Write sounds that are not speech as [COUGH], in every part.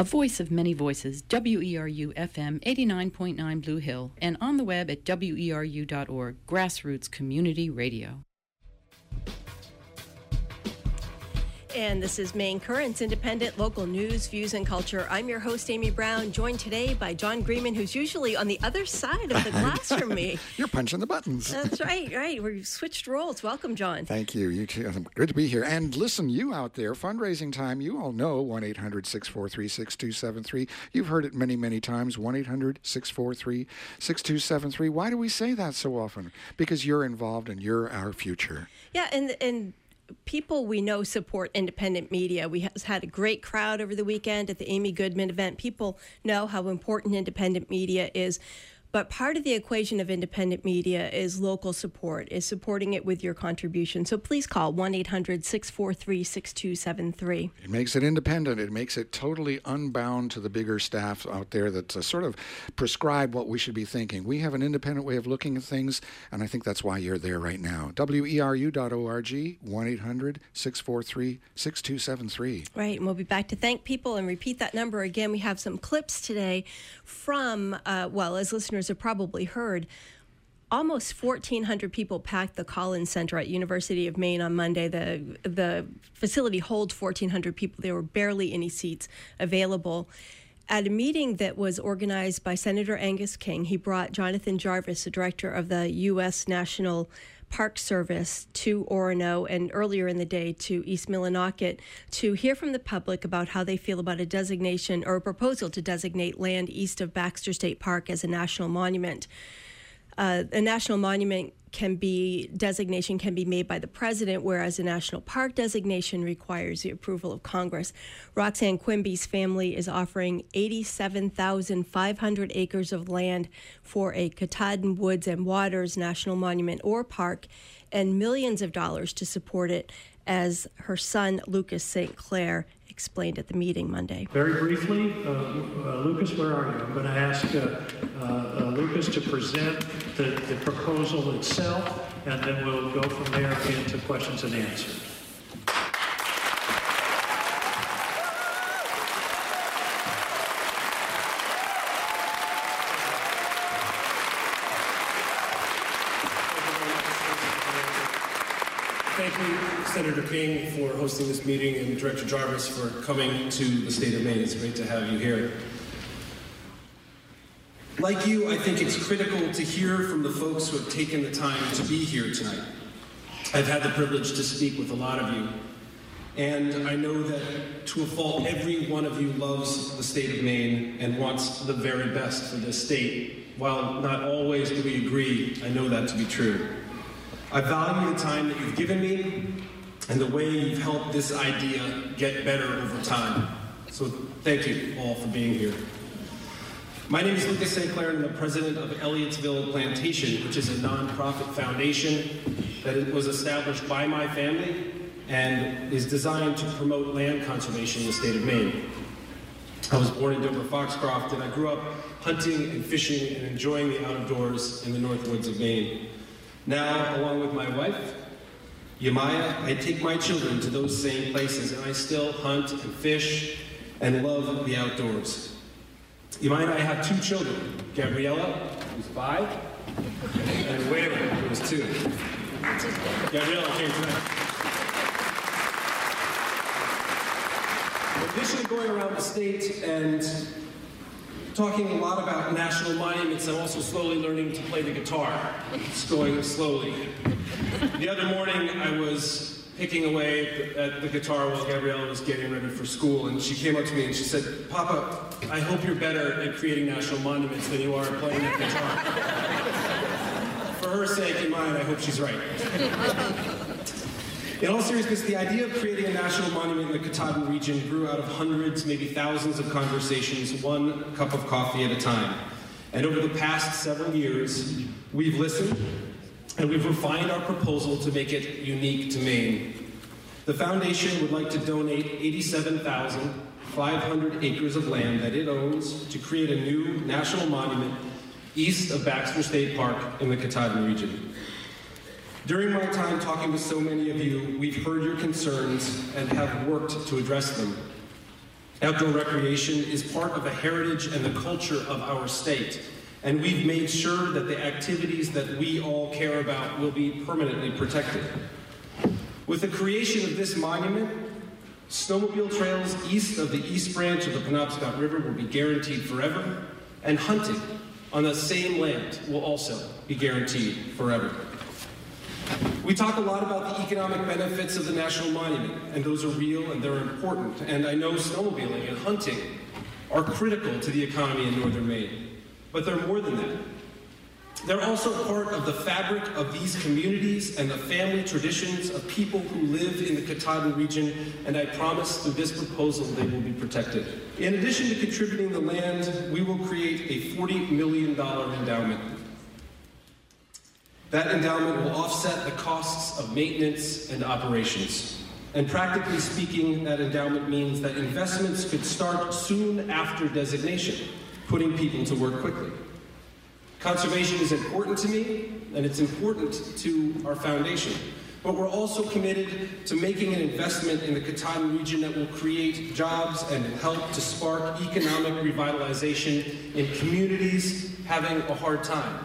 A voice of many voices, WERU FM 89.9 Blue Hill, and on the web at weru.org, grassroots community radio. And this is Maine Currents, independent local news, views, and culture. I'm your host, Amy Brown, joined today by John Greenman, who's usually on the other side of the [LAUGHS] glass from me. You're punching the buttons. That's right, right. We've switched roles. Welcome, John. Thank you. You too. [LAUGHS] Good to be here. And listen, you out there, fundraising time, you all know 1 800 643 6273. You've heard it many, many times 1 800 643 6273. Why do we say that so often? Because you're involved and you're our future. Yeah, and, and, people we know support independent media. We had a great crowd over the weekend at the Amy Goodman event. People know how important independent media is. But part of the equation of independent media is local support, is supporting it with your contribution. So please call 1 800 643 6273. It makes it independent. It makes it totally unbound to the bigger staff out there that uh, sort of prescribe what we should be thinking. We have an independent way of looking at things, and I think that's why you're there right now. WERU.org, 1 800 643 6273. Right, and we'll be back to thank people and repeat that number again. We have some clips today from, uh, well, as listeners have probably heard, almost 1,400 people packed the Collins Center at University of Maine on Monday. The the facility holds 1,400 people. There were barely any seats available. At a meeting that was organized by Senator Angus King, he brought Jonathan Jarvis, the director of the U.S. National Park Service to Orono and earlier in the day to East Millinocket to hear from the public about how they feel about a designation or a proposal to designate land east of Baxter State Park as a national monument. Uh, a national monument can be designation can be made by the president, whereas a national park designation requires the approval of Congress. Roxanne Quimby's family is offering 87,500 acres of land for a Katahdin Woods and Waters National Monument or Park, and millions of dollars to support it, as her son Lucas St. Clair explained at the meeting Monday. Very briefly, uh, uh, Lucas, where are you? I'm going to ask uh, uh, uh, Lucas to present the, the proposal itself, and then we'll go from there into questions and answers. Thank you, Senator King, for hosting this meeting and Director Jarvis for coming to the state of Maine. It's great to have you here. Like you, I think it's critical to hear from the folks who have taken the time to be here tonight. I've had the privilege to speak with a lot of you, and I know that to a fault, every one of you loves the state of Maine and wants the very best for this state. While not always do we agree, I know that to be true. I value the time that you've given me and the way you've helped this idea get better over time. So thank you all for being here. My name is Lucas St. Clair, and I'm the president of Elliotsville Plantation, which is a nonprofit foundation that was established by my family and is designed to promote land conservation in the state of Maine. I was born in Dover Foxcroft, and I grew up hunting and fishing and enjoying the outdoors in the north woods of Maine. Now, along with my wife, Yemaya, I take my children to those same places, and I still hunt and fish and love the outdoors. Yemaya and I have two children, Gabriella, who's five, and Waylon, who is two. Gabriella came tonight. In addition to going around the state and talking a lot about national monuments. I'm also slowly learning to play the guitar. It's going slowly. The other morning, I was picking away at the guitar while Gabriella was getting ready for school, and she came up to me and she said, Papa, I hope you're better at creating national monuments than you are at playing the guitar. for her sake and mine, I hope she's right. [LAUGHS] In all seriousness, the idea of creating a national monument in the Katahdin region grew out of hundreds, maybe thousands of conversations, one cup of coffee at a time. And over the past several years, we've listened and we've refined our proposal to make it unique to Maine. The foundation would like to donate 87,500 acres of land that it owns to create a new national monument east of Baxter State Park in the Katahdin region. During my time talking with so many of you, we've heard your concerns and have worked to address them. Outdoor recreation is part of the heritage and the culture of our state, and we've made sure that the activities that we all care about will be permanently protected. With the creation of this monument, snowmobile trails east of the East Branch of the Penobscot River will be guaranteed forever, and hunting on the same land will also be guaranteed forever. We talk a lot about the economic benefits of the National Monument, and those are real and they're important. And I know snowmobiling and hunting are critical to the economy in northern Maine, but they're more than that. They're also part of the fabric of these communities and the family traditions of people who live in the Katahdin region, and I promise through this proposal they will be protected. In addition to contributing the land, we will create a $40 million endowment. That endowment will offset the costs of maintenance and operations. And practically speaking, that endowment means that investments could start soon after designation, putting people to work quickly. Conservation is important to me, and it's important to our foundation. But we're also committed to making an investment in the Katahdin region that will create jobs and help to spark economic revitalization in communities having a hard time.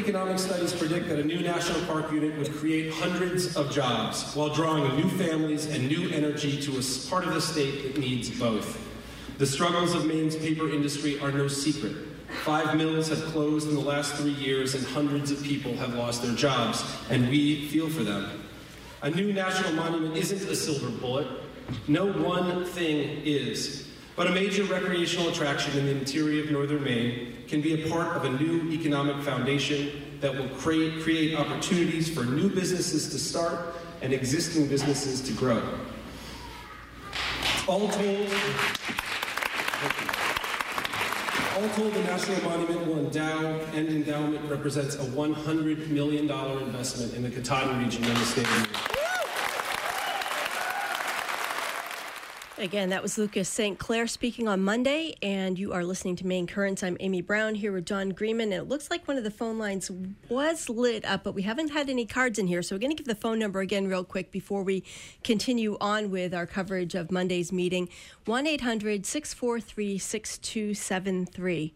Economic studies predict that a new national park unit would create hundreds of jobs while drawing new families and new energy to a part of the state that needs both. The struggles of Maine's paper industry are no secret. Five mills have closed in the last three years and hundreds of people have lost their jobs, and we feel for them. A new national monument isn't a silver bullet. No one thing is. But a major recreational attraction in the interior of northern Maine can be a part of a new economic foundation that will create, create opportunities for new businesses to start and existing businesses to grow. All told, all told, the National Monument will endow and endowment represents a $100 million investment in the Katahdin region and the state of York. Again, that was Lucas St. Clair speaking on Monday, and you are listening to Maine Currents. I'm Amy Brown here with John Greenman, and it looks like one of the phone lines was lit up, but we haven't had any cards in here, so we're going to give the phone number again real quick before we continue on with our coverage of Monday's meeting 1 800 643 6273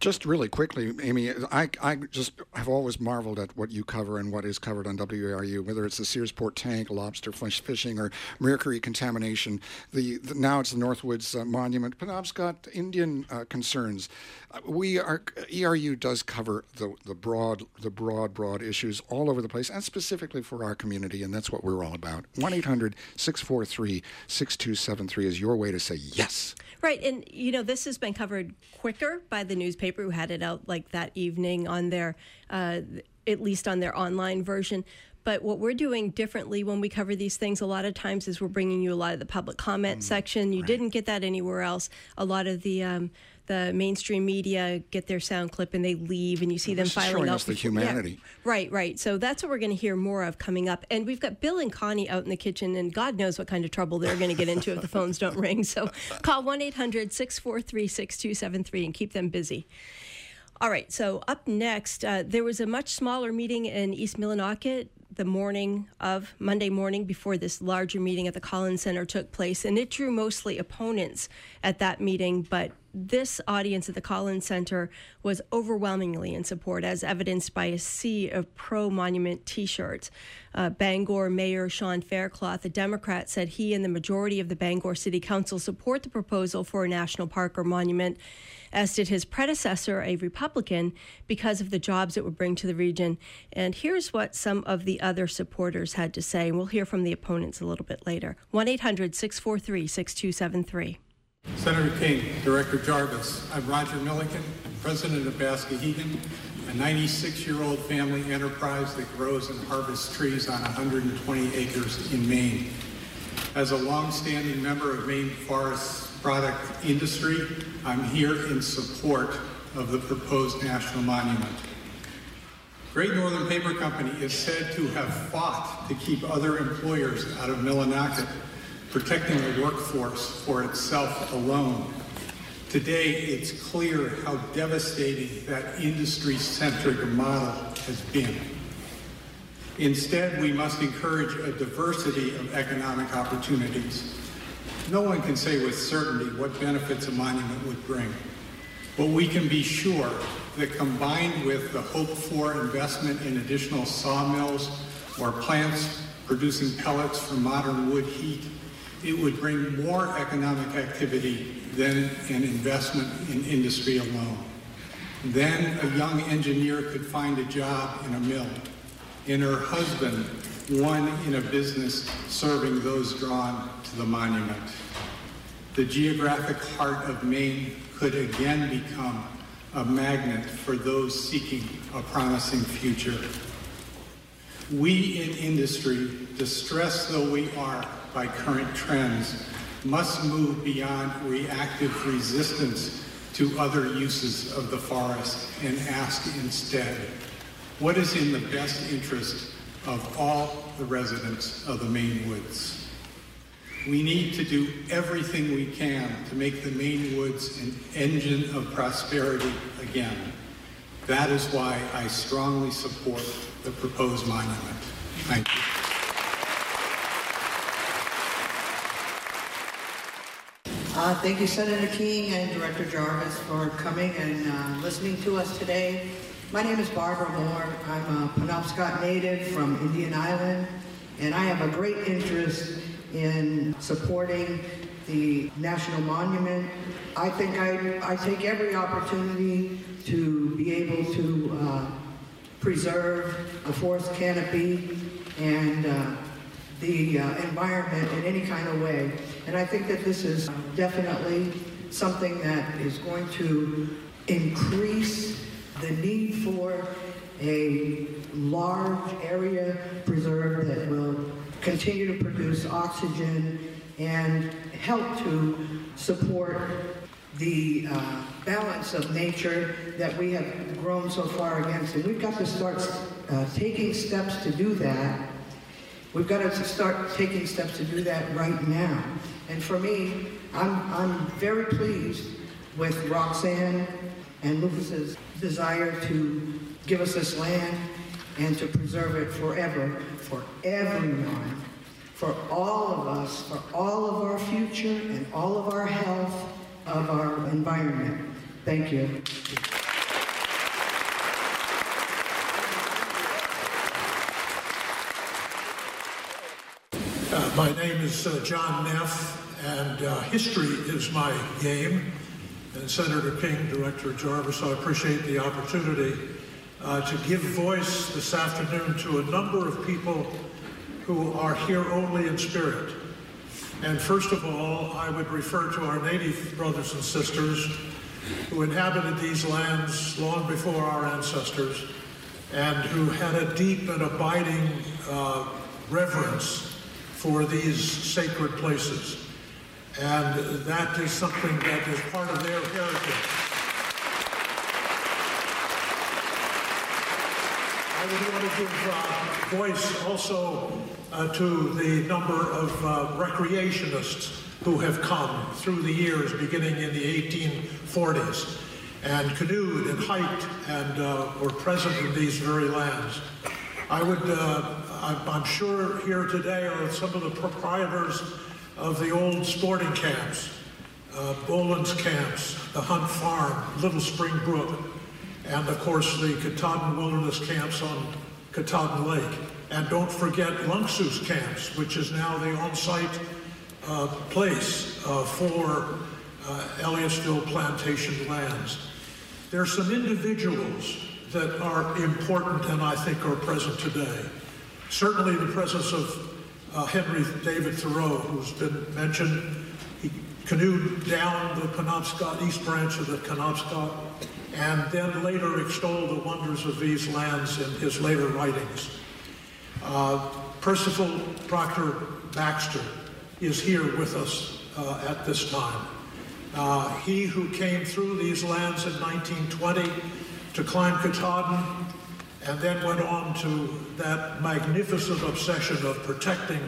just really quickly, Amy, I, I just have always marveled at what you cover and what is covered on WERU, whether it's the Searsport tank, lobster fishing, or mercury contamination. The, the now it's the Northwoods uh, Monument, Penobscot Indian uh, concerns. Uh, we are ERU does cover the, the broad the broad broad issues all over the place, and specifically for our community, and that's what we're all about. One 800-643-6273 is your way to say yes. Right, and you know this has been covered quicker by the newspaper who had it out like that evening on their, uh, at least on their online version. But what we're doing differently when we cover these things a lot of times is we're bringing you a lot of the public comment mm, section. You right. didn't get that anywhere else. A lot of the um, the mainstream media get their sound clip and they leave, and you see them filing up. us the humanity. Yeah. Right, right. So that's what we're going to hear more of coming up. And we've got Bill and Connie out in the kitchen, and God knows what kind of trouble they're going to get into if the phones don't [LAUGHS] ring. So call 1 800 643 6273 and keep them busy. All right, so up next, uh, there was a much smaller meeting in East Millinocket the morning of Monday morning before this larger meeting at the Collins Center took place, and it drew mostly opponents at that meeting, but this audience at the Collins Center was overwhelmingly in support, as evidenced by a sea of pro monument t shirts. Uh, Bangor Mayor Sean Faircloth, a Democrat, said he and the majority of the Bangor City Council support the proposal for a national park or monument, as did his predecessor, a Republican, because of the jobs it would bring to the region. And here's what some of the other supporters had to say. And We'll hear from the opponents a little bit later. 1 800 643 6273. Senator King, Director Jarvis, I'm Roger Milliken, President of Baskahegan, a 96-year-old family enterprise that grows and harvests trees on 120 acres in Maine. As a long-standing member of Maine Forest product industry, I'm here in support of the proposed national monument. Great Northern Paper Company is said to have fought to keep other employers out of Millinocket protecting the workforce for itself alone. Today, it's clear how devastating that industry-centric model has been. Instead, we must encourage a diversity of economic opportunities. No one can say with certainty what benefits a monument would bring, but we can be sure that combined with the hoped for investment in additional sawmills or plants producing pellets for modern wood heat, it would bring more economic activity than an investment in industry alone. Then a young engineer could find a job in a mill, and her husband one in a business serving those drawn to the monument. The geographic heart of Maine could again become a magnet for those seeking a promising future. We in industry, distressed though we are by current trends, must move beyond reactive resistance to other uses of the forest and ask instead, what is in the best interest of all the residents of the Maine Woods? We need to do everything we can to make the Maine Woods an engine of prosperity again. That is why I strongly support the proposed monument. Thank you. Uh, thank you, Senator King and Director Jarvis, for coming and uh, listening to us today. My name is Barbara Moore. I'm a Penobscot native from Indian Island, and I have a great interest in supporting the National Monument. I think I, I take every opportunity to be able to uh, preserve the forest canopy and uh, the uh, environment in any kind of way. And I think that this is definitely something that is going to increase the need for a large area preserve that will continue to produce oxygen and help to support the uh, balance of nature that we have grown so far against. And we've got to start uh, taking steps to do that. We've got to start taking steps to do that right now. And for me, I'm, I'm very pleased with Roxanne and Lucas's desire to give us this land and to preserve it forever for everyone, for all of us, for all of our future and all of our health of our environment. Thank you. Uh, my name is uh, John Neff, and uh, history is my game. And Senator King, Director Jarvis, I appreciate the opportunity uh, to give voice this afternoon to a number of people who are here only in spirit. And first of all, I would refer to our native brothers and sisters who inhabited these lands long before our ancestors and who had a deep and abiding uh, reverence for these sacred places. And that is something that is part of their heritage. I would want to give uh, voice also uh, to the number of uh, recreationists who have come through the years, beginning in the 1840s, and canoed and hiked and were present in these very lands. I would, I'm, I'm sure here today are some of the proprietors of the old sporting camps, uh, Bowlin's camps, the Hunt Farm, Little Spring Brook, and of course the Katahdin Wilderness Camps on Katahdin Lake. And don't forget Lunksoos Camps, which is now the on-site uh, place uh, for uh, Elliotsville plantation lands. There are some individuals that are important and I think are present today. Certainly the presence of uh, Henry David Thoreau, who's been mentioned. He canoed down the Penobscot, east branch of the Penobscot, and then later extol the wonders of these lands in his later writings. Uh, Percival Proctor Baxter is here with us uh, at this time. Uh, he who came through these lands in 1920 to climb Katahdin and then went on to that magnificent obsession of protecting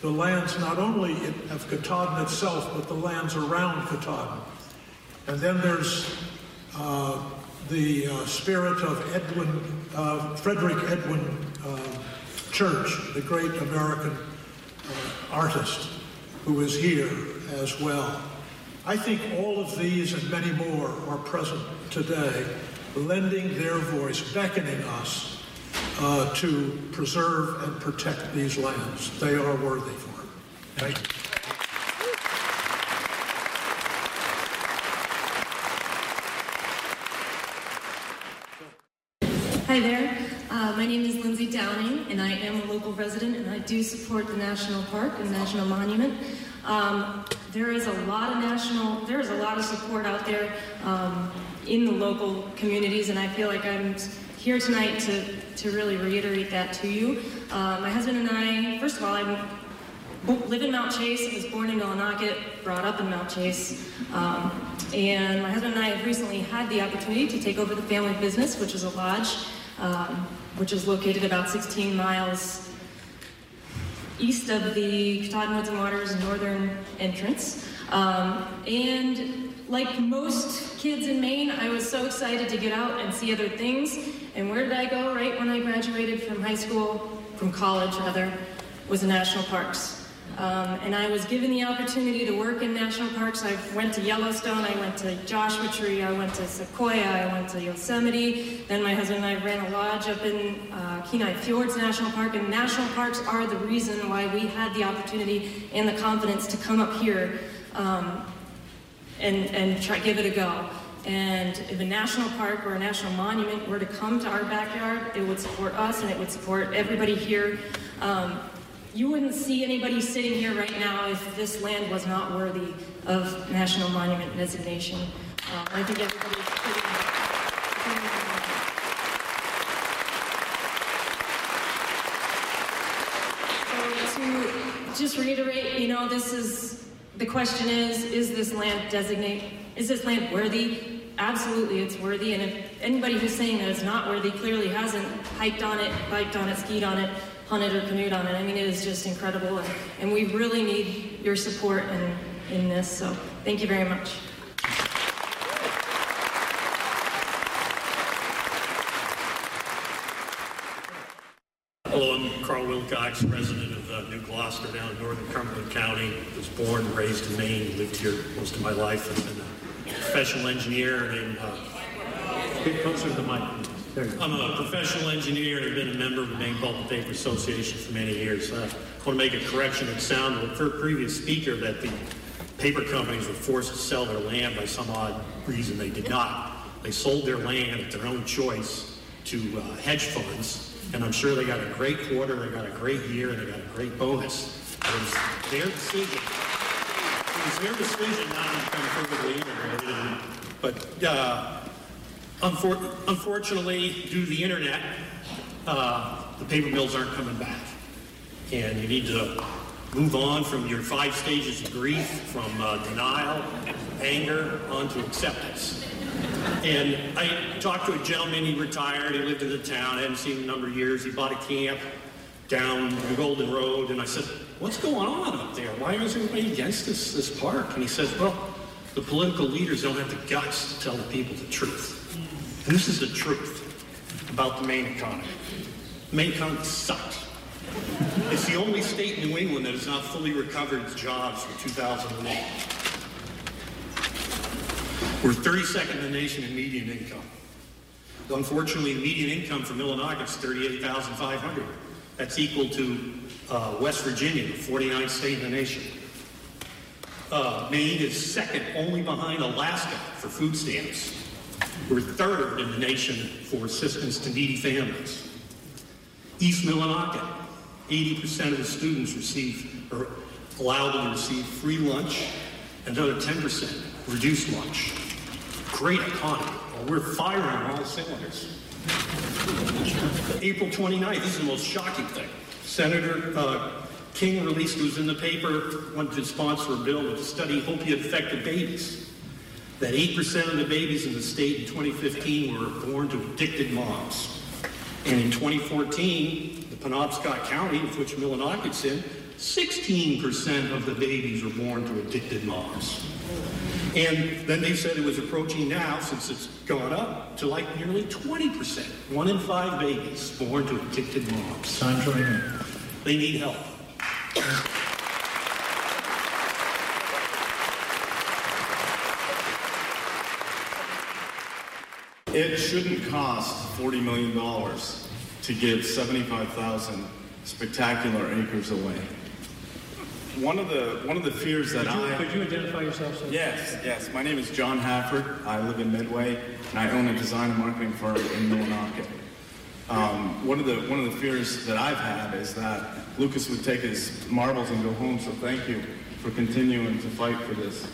the lands not only of Katahdin itself, but the lands around Katahdin. And then there's the uh, spirit of Edwin, uh, Frederick Edwin uh, Church, the great American uh, artist who is here as well. I think all of these and many more are present today, lending their voice, beckoning us uh, to preserve and protect these lands. They are worthy for it. Thank you. Hi there. Uh, my name is Lindsay Downing, and I am a local resident, and I do support the National Park and National Monument. Um, there is a lot of national, there is a lot of support out there um, in the local communities, and I feel like I'm here tonight to, to really reiterate that to you. Uh, my husband and I, first of all, I live in Mount Chase. I was born in Millinocket, brought up in Mount Chase. Um, and my husband and I have recently had the opportunity to take over the family business, which is a lodge, um, which is located about 16 miles east of the Katahdin Woods and Waters northern entrance. Um, and like most kids in Maine, I was so excited to get out and see other things. And where did I go right when I graduated from high school, from college rather, was the national parks. Um, and I was given the opportunity to work in national parks. I went to Yellowstone, I went to Joshua Tree, I went to Sequoia, I went to Yosemite. Then my husband and I ran a lodge up in uh, Kenai Fjords National Park. And national parks are the reason why we had the opportunity and the confidence to come up here um, and, and try give it a go. And if a national park or a national monument were to come to our backyard, it would support us and it would support everybody here. Um, you wouldn't see anybody sitting here right now if this land was not worthy of national monument designation. Um, I think everybody's pretty. So to just reiterate, you know, this is the question is: Is this land designate? Is this land worthy? Absolutely, it's worthy. And if anybody who's saying that it's not worthy clearly hasn't hiked on it, biked on it, skied on it, hunted or canoed on it. I mean, it is just incredible, and, and we really need your support in, in this. So thank you very much. Hello, I'm Carl Wilcox, resident of uh, New Gloucester down in northern Cumberland County. Was born and raised in Maine, lived here most of my life. I've been a professional engineer and uh, get closer to the mic. I'm a professional engineer and have been a member of the Maine Pulp and Paper Association for many years. I want to make a correction that sounded for a previous speaker that the paper companies were forced to sell their land by some odd reason. They did not. They sold their land at their own choice to uh, hedge funds, and I'm sure they got a great quarter, they got a great year, and they got a great bonus. It was their decision. It was their decision not to become perfectly integrated. But uh, Unfor- unfortunately, due to the internet, uh, the paper bills aren't coming back. And you need to move on from your five stages of grief, from uh, denial, anger, onto acceptance. And I talked to a gentleman, he retired, he lived in the town, I hadn't seen him in a number of years. He bought a camp down the Golden Road, and I said, What's going on up there? Why is everybody against this, this park? And he says, Well, the political leaders don't have the guts to tell the people the truth. And this is the truth about the Maine economy. Maine economy sucks. It's the only state in New England that has not fully recovered its jobs from 2008. We're 32nd in the nation in median income. Unfortunately, the median income for Millinocket is 38,500. That's equal to uh, West Virginia, the 49th state in the nation. Uh, Maine is second only behind Alaska for food stamps. We're third in the nation for assistance to needy families. East Millinocket, 80% of the students receive are allowed to receive free lunch, another 10% reduced lunch. Great economy. Well, we're firing all cylinders. April 29th, this is the most shocking thing. Senator uh, King released, was in the paper, wanted to sponsor a bill to study opiate-affected babies that 8% of the babies in the state in 2015 were born to addicted moms. And in 2014, the Penobscot County, of which Millinocket's in, 16% of the babies were born to addicted moms. And then they said it was approaching now, since it's gone up, to like nearly 20%. One in five babies born to addicted moms. Time out. They need help. It shouldn't cost $40 million to give 75,000 spectacular acres away. One of the one of the fears that Could you, I could you identify yourself, sir? Yes, yes. My name is John Hafford. I live in Medway, and I own a design and marketing firm in Millinocket. Um, one of the one of the fears that I've had is that Lucas would take his marbles and go home. So thank you for continuing to fight for this.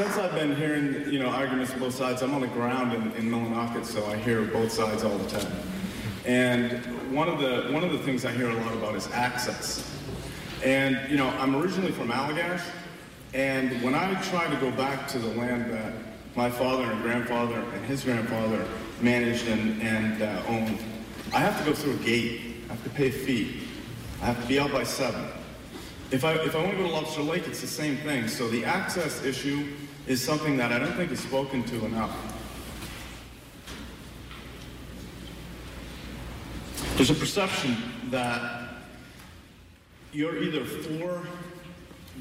Since I've been hearing, you know, arguments on both sides, I'm on the ground in, in Millinocket, so I hear both sides all the time. And one of the one of the things I hear a lot about is access. And you know, I'm originally from Allagash, and when I try to go back to the land that my father and grandfather and his grandfather managed and, and uh, owned, I have to go through a gate. I have to pay a fee. I have to be out by seven. If I, if I want to go to Lobster Lake, it's the same thing. So the access issue is something that I don't think is spoken to enough. There's a perception that you're either for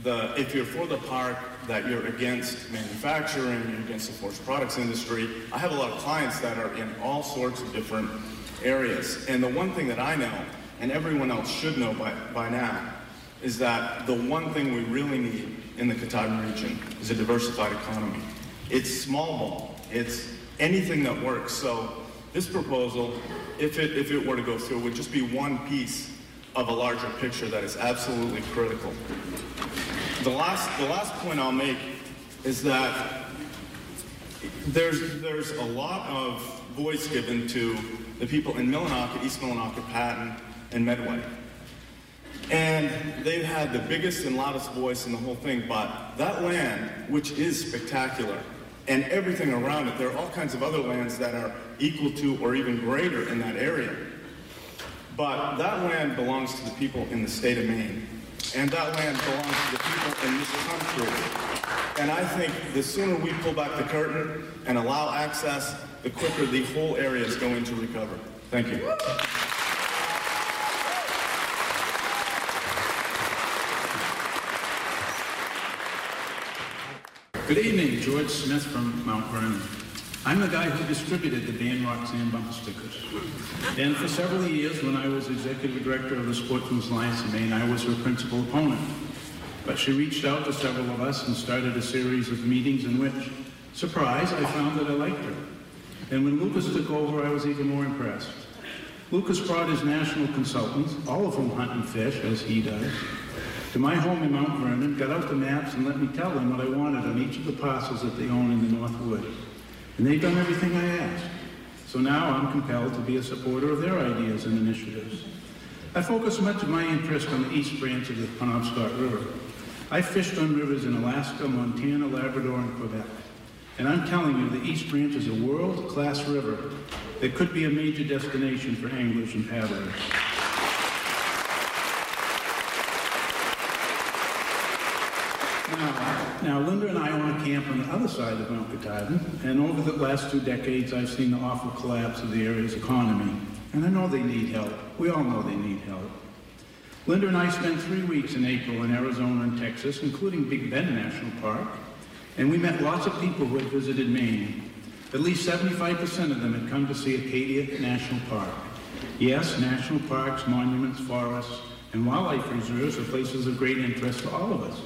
the, if you're for the park, that you're against manufacturing, you're against the forest products industry. I have a lot of clients that are in all sorts of different areas. And the one thing that I know, and everyone else should know by, by now, is that the one thing we really need in the Katahdin region is a diversified economy. It's small ball. It's anything that works. So this proposal, if it, if it were to go through, would just be one piece of a larger picture that is absolutely critical. The last, the last point I'll make is that there's, there's a lot of voice given to the people in Millinocket, East Millinocket, Patten, and Medway. And they've had the biggest and loudest voice in the whole thing, but that land, which is spectacular, and everything around it, there are all kinds of other lands that are equal to or even greater in that area. But that land belongs to the people in the state of Maine. And that land belongs to the people in this country. And I think the sooner we pull back the curtain and allow access, the quicker the whole area is going to recover. Thank you. Good evening, George Smith from Mount Vernon. I'm the guy who distributed the Dan Roxanne bumper stickers. And for several years, when I was executive director of the Sportsman's Alliance of Maine, I was her principal opponent. But she reached out to several of us and started a series of meetings in which, surprise, I found that I liked her. And when Lucas took over, I was even more impressed. Lucas brought his national consultants, all of whom hunt and fish, as he does, to my home in Mount Vernon, got out the maps, and let me tell them what I wanted on each of the parcels that they own in the North Wood. And they've done everything I asked. So now I'm compelled to be a supporter of their ideas and initiatives. I focus much of my interest on the east branch of the Penobscot River. I fished on rivers in Alaska, Montana, Labrador, and Quebec. And I'm telling you, the East Branch is a world-class river that could be a major destination for anglers and paddlers. Now, now, Linda and I own a camp on the other side of Mount Katahdin, and over the last two decades, I've seen the awful collapse of the area's economy. And I know they need help. We all know they need help. Linda and I spent three weeks in April in Arizona and Texas, including Big Bend National Park, and we met lots of people who had visited Maine. At least 75% of them had come to see Acadia National Park. Yes, national parks, monuments, forests, and wildlife reserves are places of great interest to all of us.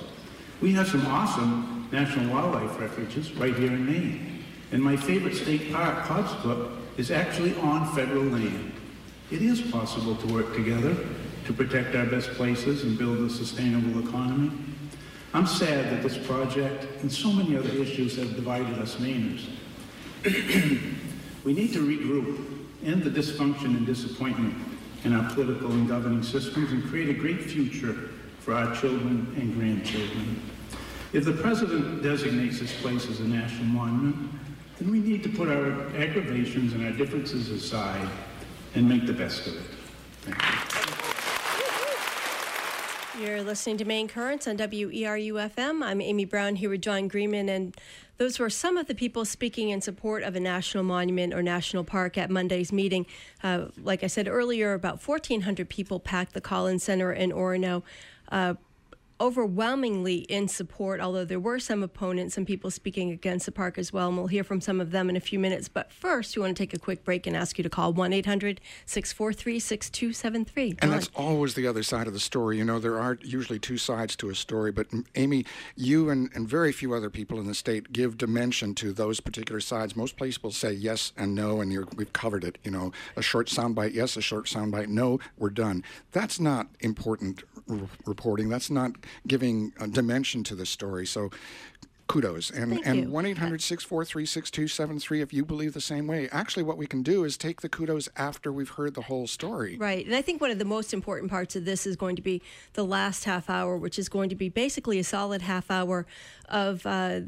We have some awesome national wildlife refuges right here in Maine. And my favorite state park, Cobscook, is actually on federal land. It is possible to work together to protect our best places and build a sustainable economy. I'm sad that this project and so many other issues have divided us Mainers. [CLEARS THROAT] we need to regroup, end the dysfunction and disappointment in our political and governing systems, and create a great future for our children and grandchildren. If the president designates this place as a national monument, then we need to put our aggravations and our differences aside and make the best of it. Thank you. You're listening to Maine Currents on WERU FM. I'm Amy Brown here with John Greenman, and those were some of the people speaking in support of a national monument or national park at Monday's meeting. Uh, like I said earlier, about 1,400 people packed the Collins Center in Orono. Uh, overwhelmingly in support, although there were some opponents, some people speaking against the park as well, and we'll hear from some of them in a few minutes. But first, we want to take a quick break and ask you to call 1 800 643 6273. And that's always the other side of the story. You know, there are usually two sides to a story, but Amy, you and, and very few other people in the state give dimension to those particular sides. Most places will say yes and no, and we've covered it. You know, a short soundbite, yes, a short soundbite, no, we're done. That's not important r- reporting. That's not giving a dimension to the story. So kudos. And Thank and one 6273 if you believe the same way. Actually what we can do is take the kudos after we've heard the whole story. Right. And I think one of the most important parts of this is going to be the last half hour, which is going to be basically a solid half hour of uh,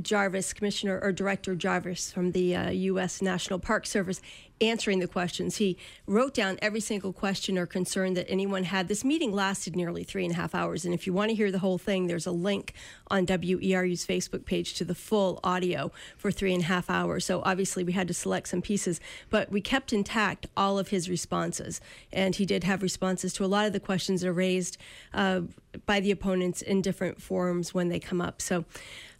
Jarvis, Commissioner or Director Jarvis from the uh, U.S. National Park Service, answering the questions. He wrote down every single question or concern that anyone had. This meeting lasted nearly three and a half hours. And if you want to hear the whole thing, there's a link on WERU's Facebook page to the full audio for three and a half hours. So obviously, we had to select some pieces, but we kept intact all of his responses. And he did have responses to a lot of the questions that are raised uh, by the opponents in different forms when they come up. So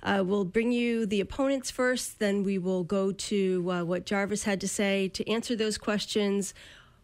uh, we'll bring you the opponents first, then we will go to uh, what Jarvis had to say to answer those questions.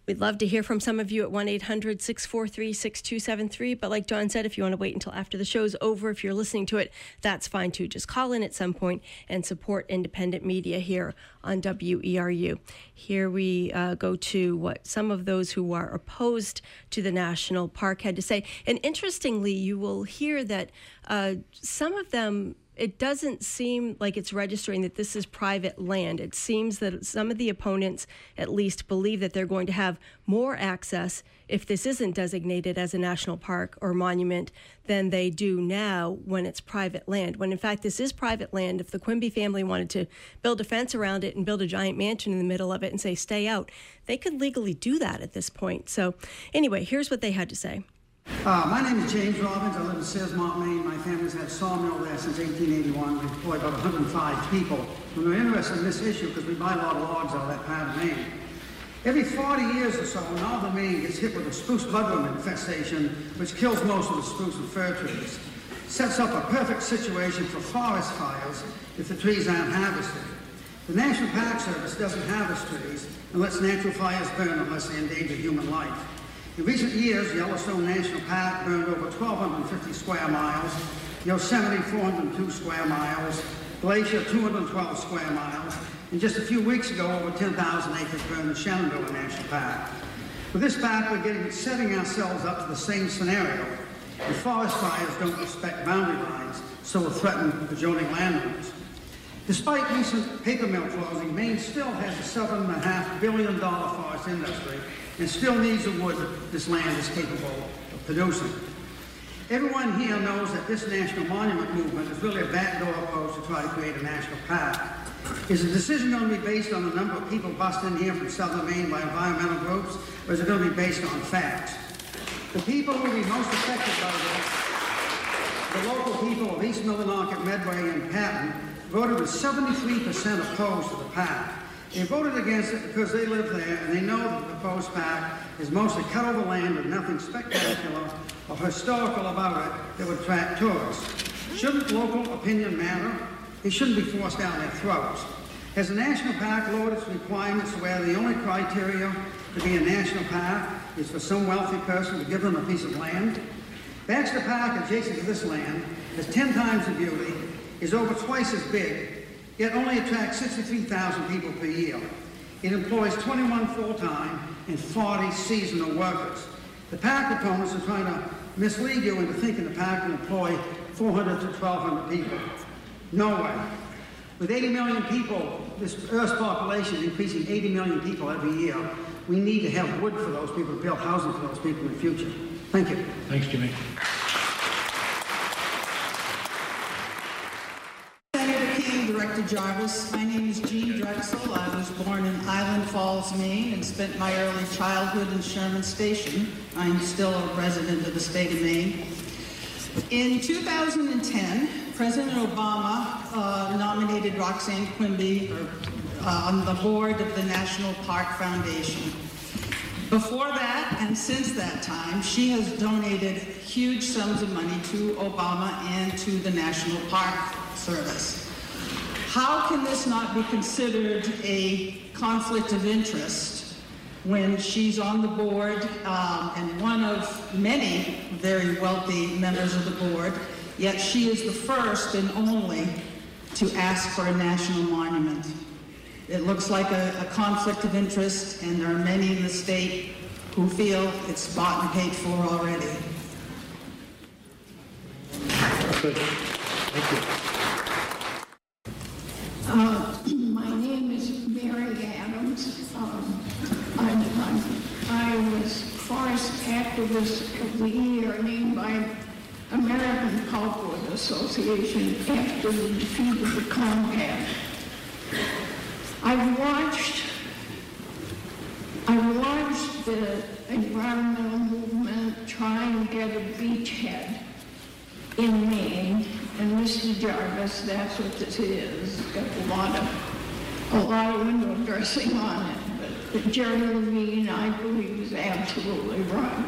We'd love to hear from some of you at 1 800 643 6273. But like John said, if you want to wait until after the show's over, if you're listening to it, that's fine too. Just call in at some point and support independent media here on WERU. Here we uh, go to what some of those who are opposed to the national park had to say. And interestingly, you will hear that uh, some of them it doesn't seem like it's registering that this is private land. It seems that some of the opponents, at least, believe that they're going to have more access if this isn't designated as a national park or monument than they do now when it's private land. When in fact, this is private land. If the Quimby family wanted to build a fence around it and build a giant mansion in the middle of it and say, stay out, they could legally do that at this point. So, anyway, here's what they had to say. Uh, my name is James Robbins. I live in Searsmont, Maine. My family's had sawmill there since 1881. We employ about 105 people. We're interested in this issue because we buy a lot of logs out of that part of Maine. Every 40 years or so, northern Maine gets hit with a spruce budworm infestation, which kills most of the spruce and fir trees. Sets up a perfect situation for forest fires if the trees aren't harvested. The National Park Service doesn't harvest trees and lets natural fires burn unless they endanger human life. In recent years, Yellowstone National Park burned over 1,250 square miles, Yosemite 402 square miles, Glacier 212 square miles, and just a few weeks ago, over 10,000 acres burned in Shenandoah National Park. With this park, we're getting setting ourselves up to the same scenario. The forest fires don't respect boundary lines, so will threaten adjoining landowners. Despite recent paper mill closing, Maine still has a $7.5 billion forest industry and still needs the wood that this land is capable of producing. Everyone here knows that this national monument movement is really a backdoor approach to try to create a national park. Is the decision going to be based on the number of people bussed in here from southern Maine by environmental groups, or is it going to be based on facts? The people who will be most affected by this, the local people of East Millinocket, Medway, and Patten, voted with 73% opposed to the park. They voted against it because they live there and they know that the proposed park is mostly cut over land with nothing spectacular or historical about it that would attract tourists. Shouldn't local opinion matter? It shouldn't be forced down their throats. Has the national park lowered its requirements where the only criteria to be a national park is for some wealthy person to give them a piece of land? Baxter Park, adjacent to this land, has 10 times the beauty, is over twice as big, yet only attracts 63,000 people per year. It employs 21 full-time and 40 seasonal workers. The park proponents are trying to mislead you into thinking the park will employ 400 to 1,200 people. No way. With 80 million people, this Earth's population increasing 80 million people every year, we need to have wood for those people, to build housing for those people in the future. Thank you. Thanks, Jimmy. Senator King, Director Jarvis. My name is Jean Drexel. I was born in Island Falls, Maine, and spent my early childhood in Sherman Station. I'm still a resident of the state of Maine. In 2010, President Obama uh, nominated Roxanne Quimby uh, on the board of the National Park Foundation. Before that, and since that time, she has donated huge sums of money to Obama and to the National Park Service. How can this not be considered a conflict of interest when she's on the board um, and one of many very wealthy members of the board, yet she is the first and only to ask for a national monument? It looks like a, a conflict of interest, and there are many in the state who feel it's bought and paid for already. Thank you. Uh, my name is Mary Adams. Um, I'm, I'm, I was Forest Activist of the Year named by American Pulpwood Association after the defeat of the Compact. I've watched, I've watched the environmental movement try and get a beachhead in Maine, and Mr. Jarvis, that's what this is. Got a lot of, a lot of window dressing on it, but Jerry Levine, I believe, is absolutely right.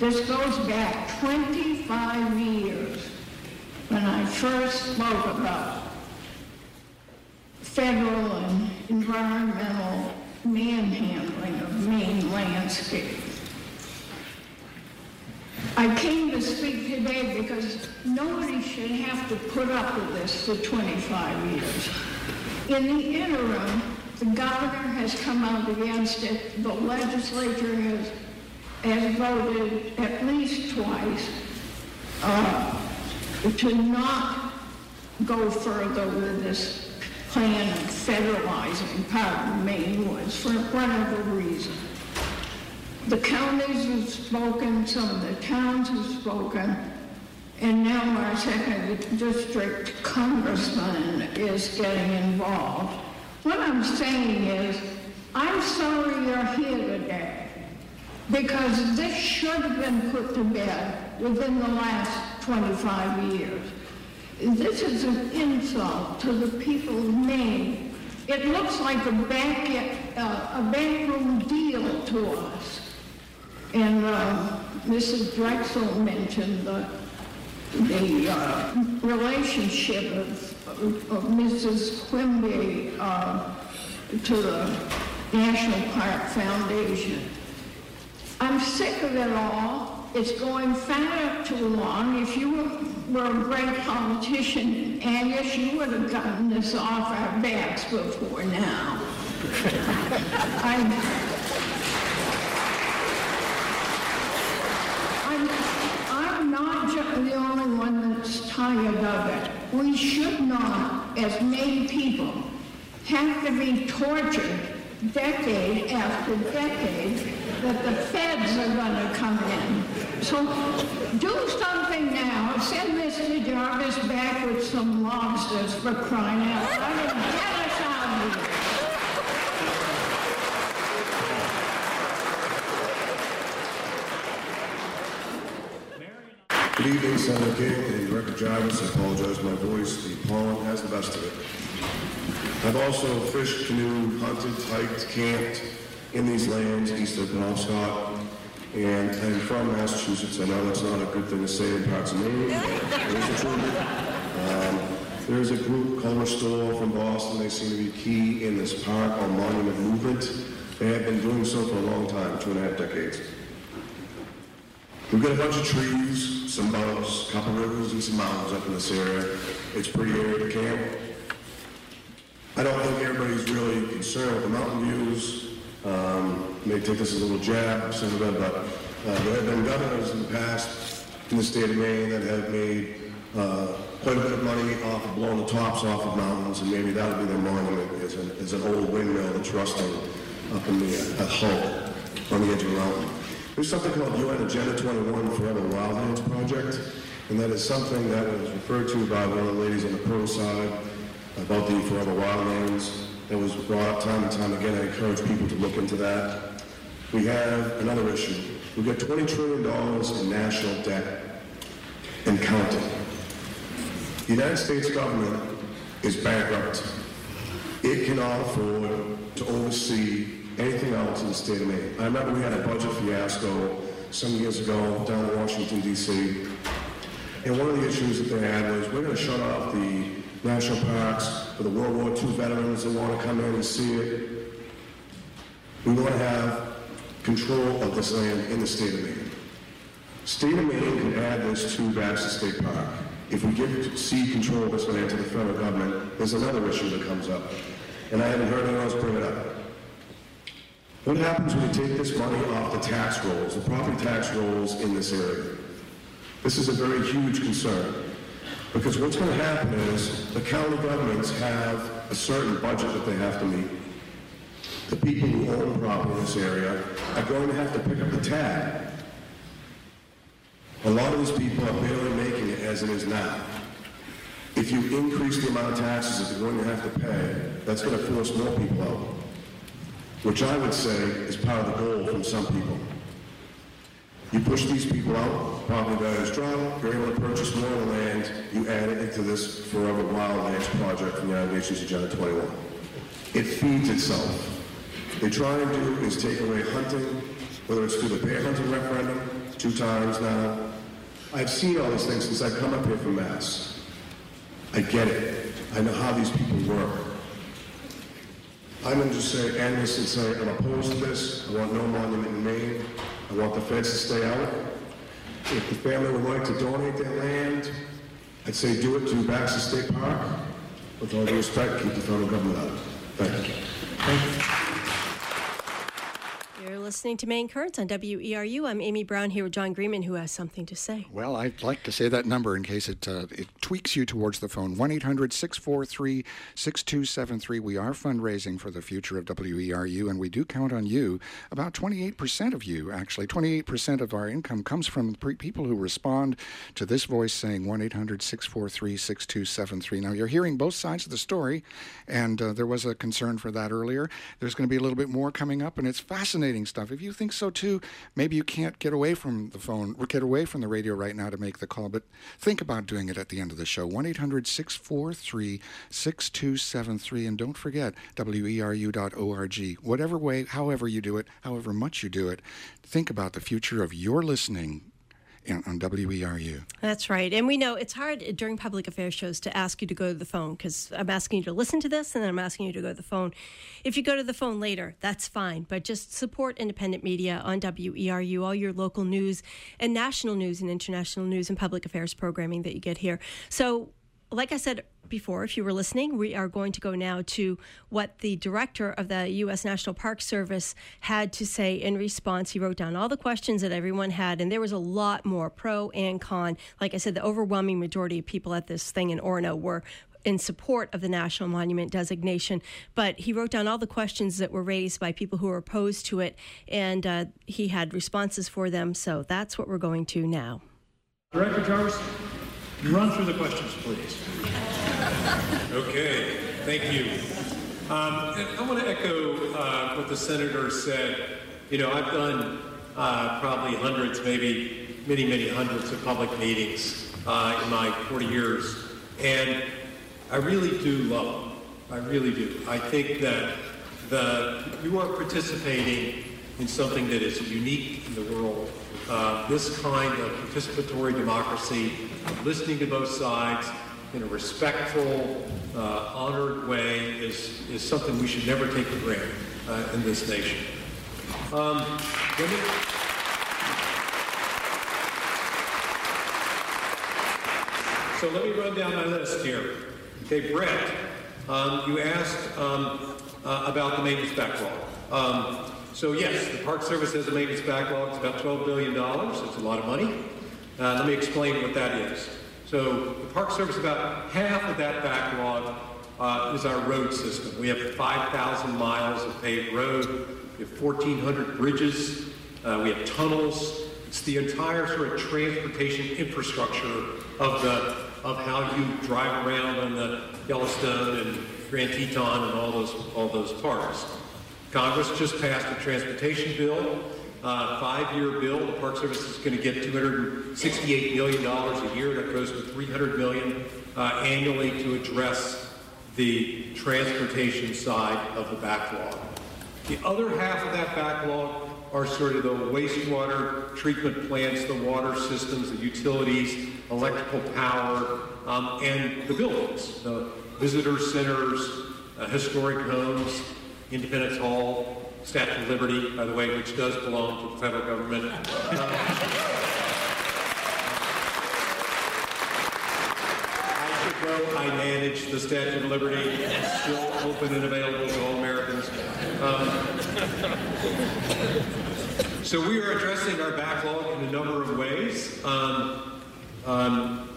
This goes back 25 years when I first spoke about federal and environmental manhandling of Maine landscape. I came to speak today because nobody should have to put up with this for 25 years. In the interim, the governor has come out against it. The legislature has, has voted at least twice uh, to not go further with this plan of federalizing part of Maine woods for whatever reason. The counties have spoken, some of the towns have spoken, and now our second district congressman is getting involved. What I'm saying is, I'm sorry you're here today, because this should have been put to bed within the last 25 years. This is an insult to the people of Maine. It looks like a back, uh, a backroom deal to us. And uh, Mrs. Drexel mentioned the, the uh, relationship of, of, Mrs. Quimby uh, to the National Park Foundation. I'm sick of it all. It's going far too long. If you were, were a great politician, Angus, you would have gotten this off our backs before now. [LAUGHS] I, the only one that's tired of it. We should not, as Maine people, have to be tortured decade after decade that the feds are going to come in. So do something now. Send Mr. Jarvis back with some lobsters for crying out loud get us out of here. Evening, Senator King and Director Jarvis. I apologize my voice. The pollen has the best of it. I've also fished, canoed, hunted, hiked, camped in these lands east of Penobscot. And I'm from Massachusetts. I know that's not a good thing to say in parts of Maine. It is the truth. Um, there's a group called Restore from Boston. They seem to be key in this park or monument movement. They have been doing so for a long time, two and a half decades. We've got a bunch of trees, some a couple rivers, and some mountains up in this area. It's pretty area to camp. I don't think everybody's really concerned with the mountain views. Um, may take this as a little jab, some of them, but uh, there have been governors in the past in the state of Maine that have made uh, quite a bit of money off of blowing the tops off of mountains, and maybe that would be their monument is an, an old windmill that's rusting up in the uh, Hull on the edge of the mountain. There's something called UN Agenda 21 Forever Wildlands Project, and that is something that was referred to by one of the ladies on the pro side about the forever wildlands. That was brought up time and time again. I encourage people to look into that. We have another issue. We've got $20 trillion in national debt and counting. The United States government is bankrupt. It cannot afford to oversee anything else in the state of Maine. I remember we had a budget fiasco some years ago down in Washington, D.C. And one of the issues that they had was we're going to shut off the national parks for the World War II veterans that want to come in and see it. We want to have control of this land in the state of Maine. State of Maine can add this to Baxter State Park. If we give C control of this land to the federal government, there's another issue that comes up. And I haven't heard anyone else bring it up. What happens when you take this money off the tax rolls, the property tax rolls in this area? This is a very huge concern. Because what's going to happen is the county governments have a certain budget that they have to meet. The people who own property in this area are going to have to pick up the tab. A lot of these people are barely making it as it is now. If you increase the amount of taxes that they're going to have to pay, that's going to force more people out. Which I would say is part of the goal from some people. You push these people out, property values drop, you're able to purchase more land, you add it into this Forever Wildlands project from the United Nations Agenda 21. It feeds itself. They try and do is take away hunting, whether it's through the bear hunting referendum, two times now. I've seen all these things since I've come up here from Mass. I get it. I know how these people work. I'm going to say, end this and say, uh, I'm opposed to this. I want no monument in Maine. I want the feds to stay out. If the family would like to donate their land, I'd say do it to Baxter State Park. With all due respect, keep the federal government out. Thank you. You're listening to Maine Currents on WERU. I'm Amy Brown here with John Greenman, who has something to say. Well, I'd like to say that number in case it uh, it tweaks you towards the phone. 1 800 643 6273. We are fundraising for the future of WERU, and we do count on you. About 28% of you, actually, 28% of our income comes from pre- people who respond to this voice saying 1 800 643 6273. Now, you're hearing both sides of the story, and uh, there was a concern for that earlier. There's going to be a little bit more coming up, and it's fascinating stuff. If you think so too, maybe you can't get away from the phone or get away from the radio right now to make the call, but think about doing it at the end of the show. 1 800 643 6273. And don't forget weru.org. Whatever way, however you do it, however much you do it, think about the future of your listening in, on WERU. That's right. And we know it's hard during public affairs shows to ask you to go to the phone because I'm asking you to listen to this and then I'm asking you to go to the phone. If you go to the phone later, that's fine. But just support independent media on WERU, all your local news and national news and international news and public affairs programming that you get here. So, like I said before, if you were listening, we are going to go now to what the director of the U.S. National Park Service had to say in response. He wrote down all the questions that everyone had, and there was a lot more pro and con. Like I said, the overwhelming majority of people at this thing in Orono were in support of the national monument designation. But he wrote down all the questions that were raised by people who were opposed to it, and uh, he had responses for them. So that's what we're going to now. Director Jarvis, run through the questions, please. Okay, thank you. Um, and I want to echo uh, what the senator said. You know, I've done uh, probably hundreds, maybe many, many hundreds of public meetings uh, in my 40 years, and I really do love them. I really do. I think that the you are participating in something that is unique in the world. Uh, this kind of participatory democracy, of listening to both sides, in a respectful, uh, honored way is, is something we should never take for granted uh, in this nation. Um, me, so let me run down my list here. Okay, Brett, um, you asked um, uh, about the maintenance backlog. Um, so yes, the Park Service has a maintenance backlog. It's about $12 billion. It's a lot of money. Uh, let me explain what that is. So the Park Service, about half of that backlog uh, is our road system. We have 5,000 miles of paved road. We have 1,400 bridges. Uh, we have tunnels. It's the entire sort of transportation infrastructure of the of how you drive around on the Yellowstone and Grand Teton and all those, all those parks. Congress just passed a transportation bill, uh, five-year bill. The Park Service is going to get $268 million a year. That goes to 300 million uh, annually to address the transportation side of the backlog. The other half of that backlog are sort of the wastewater treatment plants, the water systems, the utilities, electrical power, um, and the buildings, the visitor centers, uh, historic homes, Independence Hall, Statue of Liberty, by the way, which does belong to the federal government. Uh, I should know I manage the Statue of Liberty. It's still open and available to all Americans. Um, so we are addressing our backlog in a number of ways. Um, um,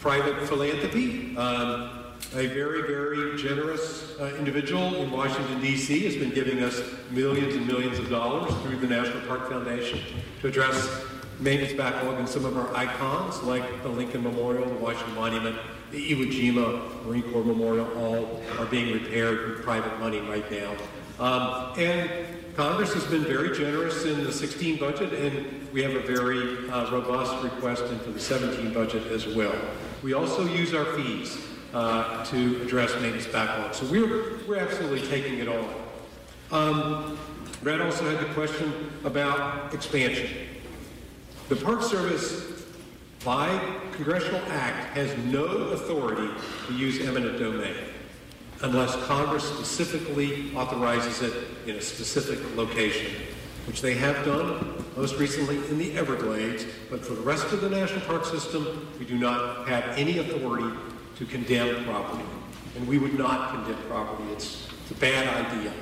private philanthropy. Um, a very, very generous uh, individual in Washington, D.C. has been giving us millions and millions of dollars through the National Park Foundation to address maintenance backlog in some of our icons like the Lincoln Memorial, the Washington Monument, the Iwo Jima Marine Corps Memorial, all are being repaired with private money right now. Um, and Congress has been very generous in the 16 budget, and we have a very uh, robust request into the 17 budget as well. We also use our fees uh, to address maintenance backlog. So we're, we're absolutely taking it on. Um, Brad also had the question about expansion. The Park Service, by congressional act, has no authority to use eminent domain unless Congress specifically authorizes it in a specific location, which they have done most recently in the Everglades. But for the rest of the national park system, we do not have any authority to condemn property. And we would not condemn property. It's, it's a bad idea.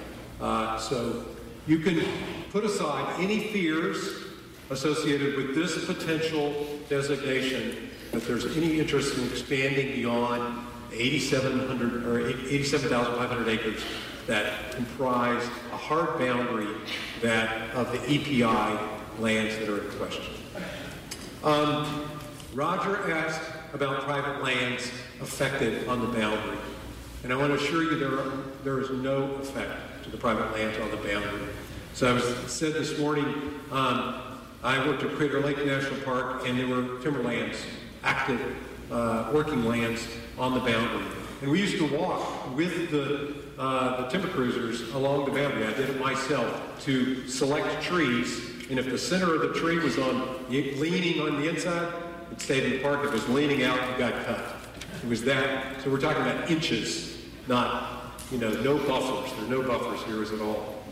Uh, so you can put aside any fears associated with this potential designation that there's any interest in expanding beyond 8,700 or 87,500 acres that comprise a hard boundary that of the EPI lands that are in question. Um, Roger asked about private lands affected on the boundary. And I want to assure you there, are, there is no effect to the private lands on the boundary. So I was said this morning, um, I worked at Crater Lake National Park and there were timberlands, active uh, working lands on the boundary. And we used to walk with the, uh, the timber cruisers along the boundary. I did it myself to select trees. And if the center of the tree was on leaning on the inside, it stayed in the park. If it was leaning out, it got cut. It was that. So we're talking about inches, not, you know, no buffers. There are no buffers here at all.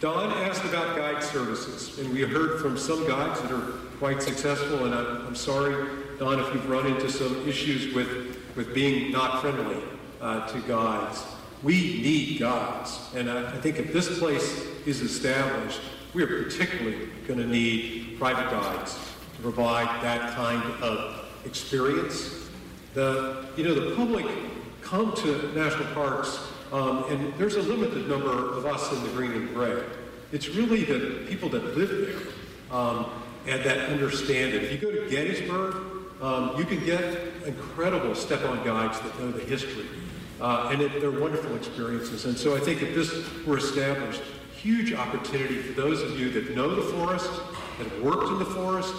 Don asked about guide services, and we heard from some guides that are quite successful, and I'm, I'm sorry, Don, if you've run into some issues with, with being not friendly uh, to guides. We need guides, and I, I think if this place is established, we are particularly going to need private guides to provide that kind of experience. The, you know, the public come to national parks, um, and there's a limited number of us in the green and gray. It's really the people that live there um, and that understand it. If you go to Gettysburg, um, you can get incredible step-on guides that know the history. Uh, and it, they're wonderful experiences. And so I think if this were established, huge opportunity for those of you that know the forest, that have worked in the forest,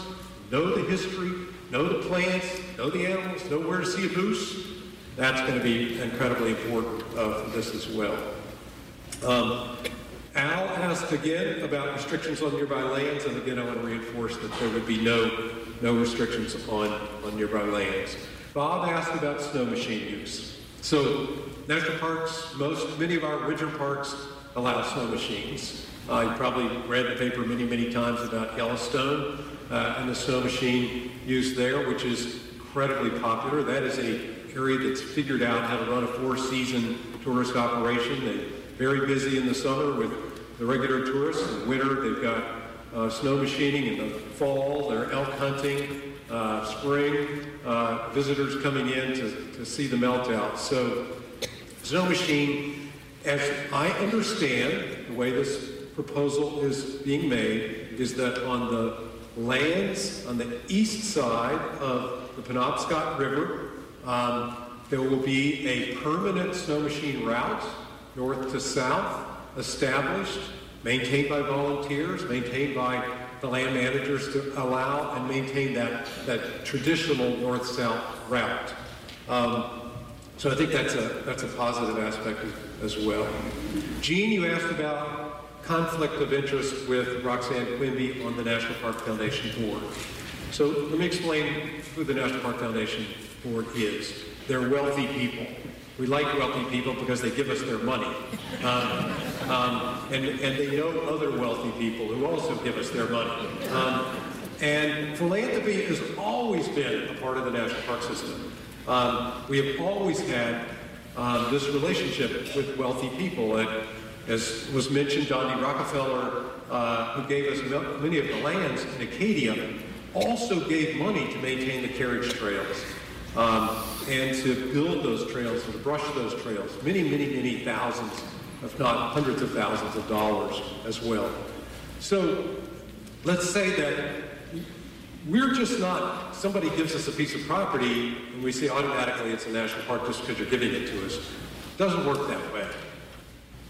know the history, know the plants, know the animals, know where to see a moose. That's going to be incredibly important uh, for this as well. Um, Al asked again about restrictions on nearby lands, and again I want to reinforce that there would be no, no restrictions on, on nearby lands. Bob asked about snow machine use. So national parks, most, many of our winter parks allow snow machines. Uh, you probably read the paper many, many times about Yellowstone uh, and the snow machine used there, which is incredibly popular. That is a area that's figured out how to run a four-season tourist operation. They're very busy in the summer with the regular tourists. In the winter, they've got uh, snow machining. In the fall, they're elk hunting. Uh, spring, uh, visitors coming in to, to see the meltdown. So, snow machine, as I understand the way this proposal is being made, is that on the lands on the east side of the Penobscot River. Um, there will be a permanent snow machine route north to south established, maintained by volunteers, maintained by the land managers to allow and maintain that, that traditional north-south route. Um, so I think that's a, that's a positive aspect as well. Gene, you asked about conflict of interest with Roxanne Quimby on the National Park Foundation Board. So let me explain who the National Park Foundation Board is. They're wealthy people. We like wealthy people because they give us their money. Um, um, and, and they know other wealthy people who also give us their money. Um, and philanthropy has always been a part of the national park system. Um, we have always had um, this relationship with wealthy people. And as was mentioned, John D. Rockefeller, uh, who gave us many of the lands in Acadia, also gave money to maintain the carriage trails um, and to build those trails and to brush those trails. Many, many, many thousands, if not hundreds of thousands of dollars as well. So let's say that we're just not, somebody gives us a piece of property and we say automatically it's a national park just because you're giving it to us. It doesn't work that way.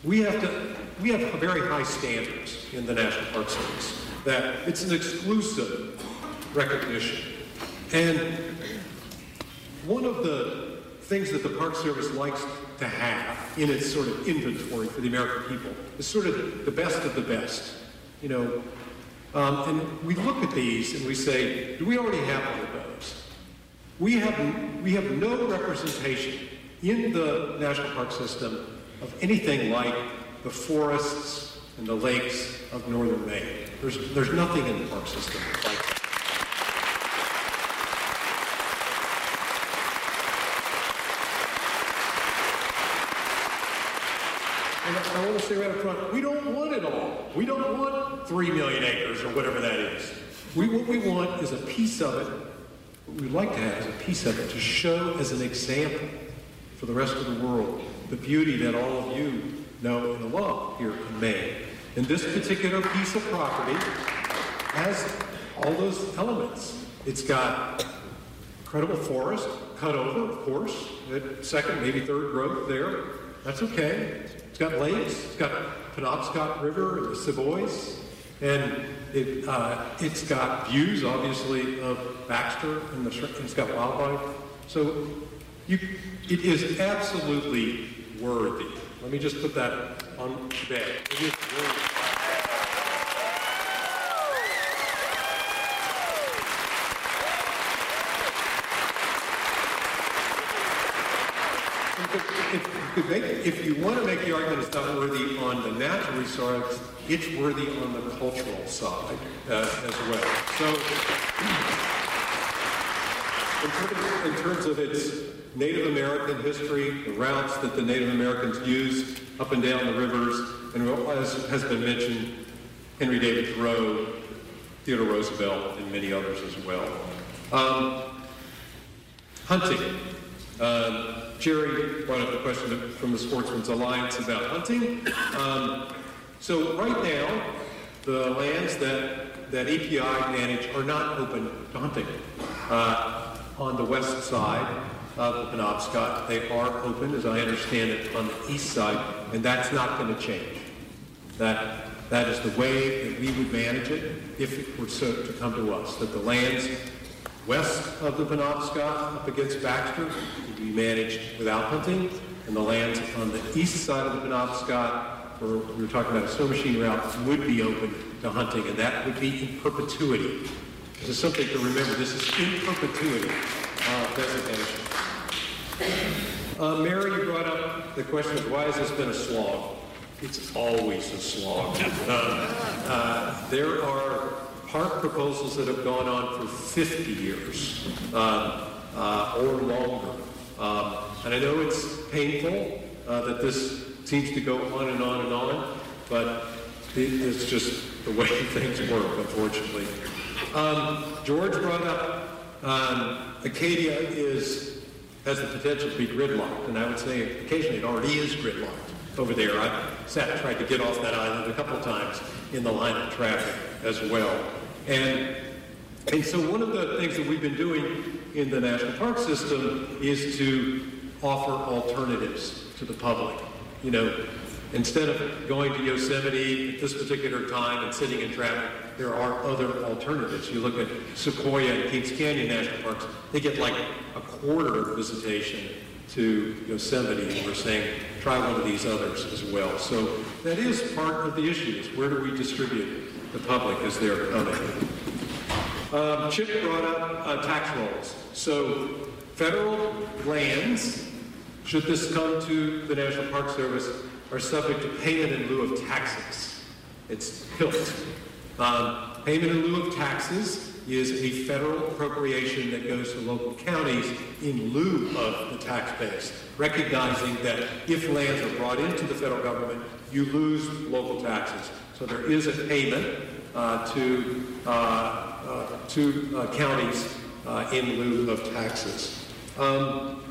We have to, we have very high standards in the National Park Service that it's an exclusive recognition. And one of the things that the Park Service likes to have in its sort of inventory for the American people is sort of the best of the best. You know, um, and we look at these and we say, do we already have one of those? We have, we have no representation in the national park system of anything like the forests and the lakes of northern Maine. There's, there's nothing in the park system like that. And I want to say right up front, we don't want it all. We don't want three million acres or whatever that is. We, what we want is a piece of it. What we'd like to have is a piece of it to show as an example for the rest of the world the beauty that all of you know and love here in Maine. And this particular piece of property has all those elements. It's got incredible forest, cut over, of course, at second, maybe third growth there. That's okay. It's got lakes. It's got Penobscot River and the Seboeis. And it, uh, it's got views, obviously, of Baxter and, the, and it's got wildlife. So you, it is absolutely worthy. Let me just put that on bed. It is worthy. If, if, if, you want to make the argument it's not worthy on the natural resource, it's worthy on the cultural side uh, as well. So, in terms, of its Native American history, the routes that the Native Americans used up and down the rivers, and as has been mentioned, Henry David Thoreau, Theodore Roosevelt, and many others as well. Um, hunting. Um, Jerry brought up the question from the Sportsman's Alliance about hunting. Um, so right now, the lands that, that EPI manage are not open to hunting. Uh, on the west side of the Penobscot, they are open, as I understand it, on the east side, and that's not going to change. That, that is the way that we would manage it if it were so to come to us, that the lands west of the Penobscot up against Baxter would be managed without hunting, and the lands on the east side of the Penobscot, where we were talking about a snow machine route, would be open to hunting, and that would be in perpetuity. This is something to remember. This is in perpetuity uh, designation. Uh, Mary, you brought up the question of why has this been a slog? It's always a slog. [LAUGHS] Uh, there are park proposals that have gone on for 50 years uh, uh, or longer. Um, and I know it's painful uh, that this seems to go on and on and on, but it, it's just the way [LAUGHS] things work, unfortunately. Um, George brought up um, Acadia is has the potential to be gridlocked, and I would say occasionally it already is gridlocked over there. I sat tried to get off that island a couple times in the line of traffic as well. And And so one of the things that we've been doing in the national park system is to offer alternatives to the public. You know, instead of going to Yosemite at this particular time and sitting in traffic, there are other alternatives. You look at Sequoia and Kings Canyon National Parks, they get like a quarter of visitation to Yosemite, and we're saying try one of these others as well. So that is part of the issue, is where do we distribute the public as they're coming? Um, Chip brought up uh, tax rolls. So federal lands, should this come to the National Park Service, are subject to payment in lieu of taxes. It's PILT. Um, payment in lieu of taxes is a federal appropriation that goes to local counties in lieu of the tax base, recognizing that if lands are brought into the federal government, you lose local taxes. So there is a payment uh, to, uh, uh, to uh, counties uh, in lieu of taxes. Um,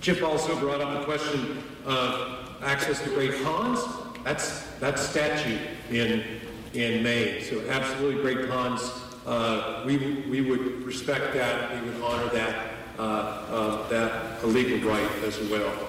Chip also brought up the question of access to great ponds. That's, that's statute in, in Maine. So absolutely great ponds uh, we, we would respect that, we would honor that, uh, uh, that legal right as well.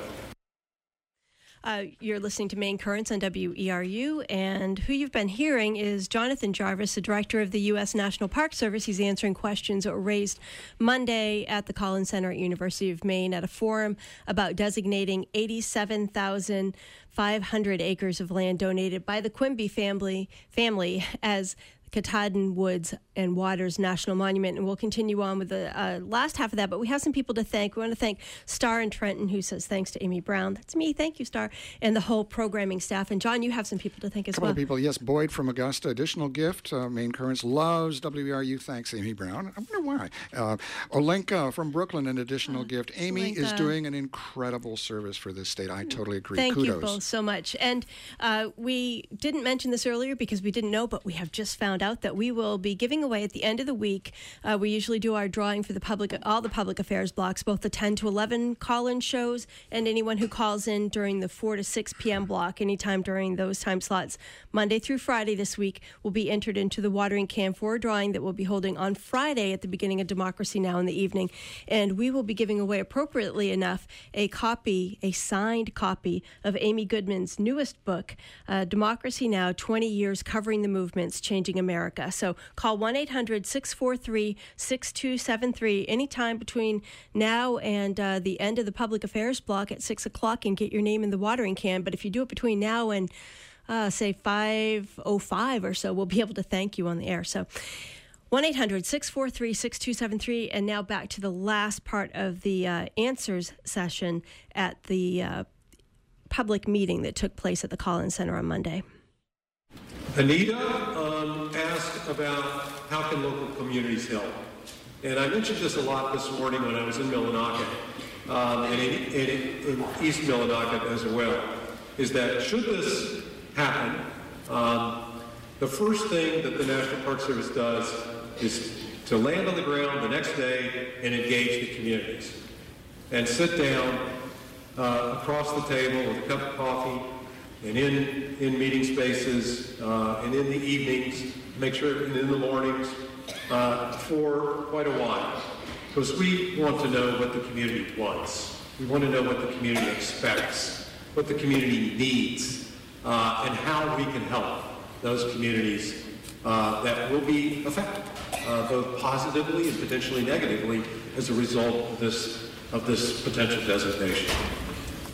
Uh, you're listening to Maine Currents on WERU, and who you've been hearing is Jonathan Jarvis, the director of the U.S. National Park Service. He's answering questions raised Monday at the Collins Center at University of Maine at a forum about designating 87,500 acres of land donated by the Quimby family family as Katahdin Woods and Waters National Monument. And we'll continue on with the uh, last half of that. But we have some people to thank. We want to thank Star and Trenton, who says thanks to Amy Brown. That's me. Thank you, Star. And the whole programming staff. And John, you have some people to thank as couple well. of people. Yes, Boyd from Augusta. Additional gift. Uh, Maine Currents loves WERU. Thanks, Amy Brown. I wonder why. Uh, Olenka from Brooklyn, an additional gift. Amy Olenka. is doing an incredible service for this state. I totally agree. Thank Kudos. you both so much. And uh, we didn't mention this earlier because we didn't know, but we have just found out that we will be giving away at the end of the week. Uh, we usually do our drawing for the public, all the public affairs blocks, both the 10 to 11 call-in shows and anyone who calls in during the 4 to 6 p.m. block, anytime during those time slots, Monday through Friday this week, will be entered into the watering can for a drawing that we'll be holding on Friday at the beginning of Democracy Now! in the evening. And we will be giving away, appropriately enough, a copy, a signed copy of Amy Goodman's newest book, uh, Democracy Now! 20 Years Covering the Movements Changing America. So call 1 800 643 6273 anytime between now and uh, the end of the public affairs block at 6 o'clock and get your name in the watering can. But if you do it between now and uh, say 505 or so, we'll be able to thank you on the air. So 1 800 643 6273. And now back to the last part of the uh, answers session at the uh, public meeting that took place at the Collins Center on Monday. Anita um, asked about how can local communities help. And I mentioned this a lot this morning when I was in Millinocket um, and in, in, in East Millinocket as well, is that should this happen, um, the first thing that the National Park Service does is to land on the ground the next day and engage the communities and sit down uh, across the table with a cup of coffee and in, in meeting spaces uh, and in the evenings, make sure, in the mornings, uh, for quite a while. Because we want to know what the community wants. We want to know what the community expects, what the community needs, uh, and how we can help those communities uh, that will be affected, uh, both positively and potentially negatively, as a result of this, of this potential designation.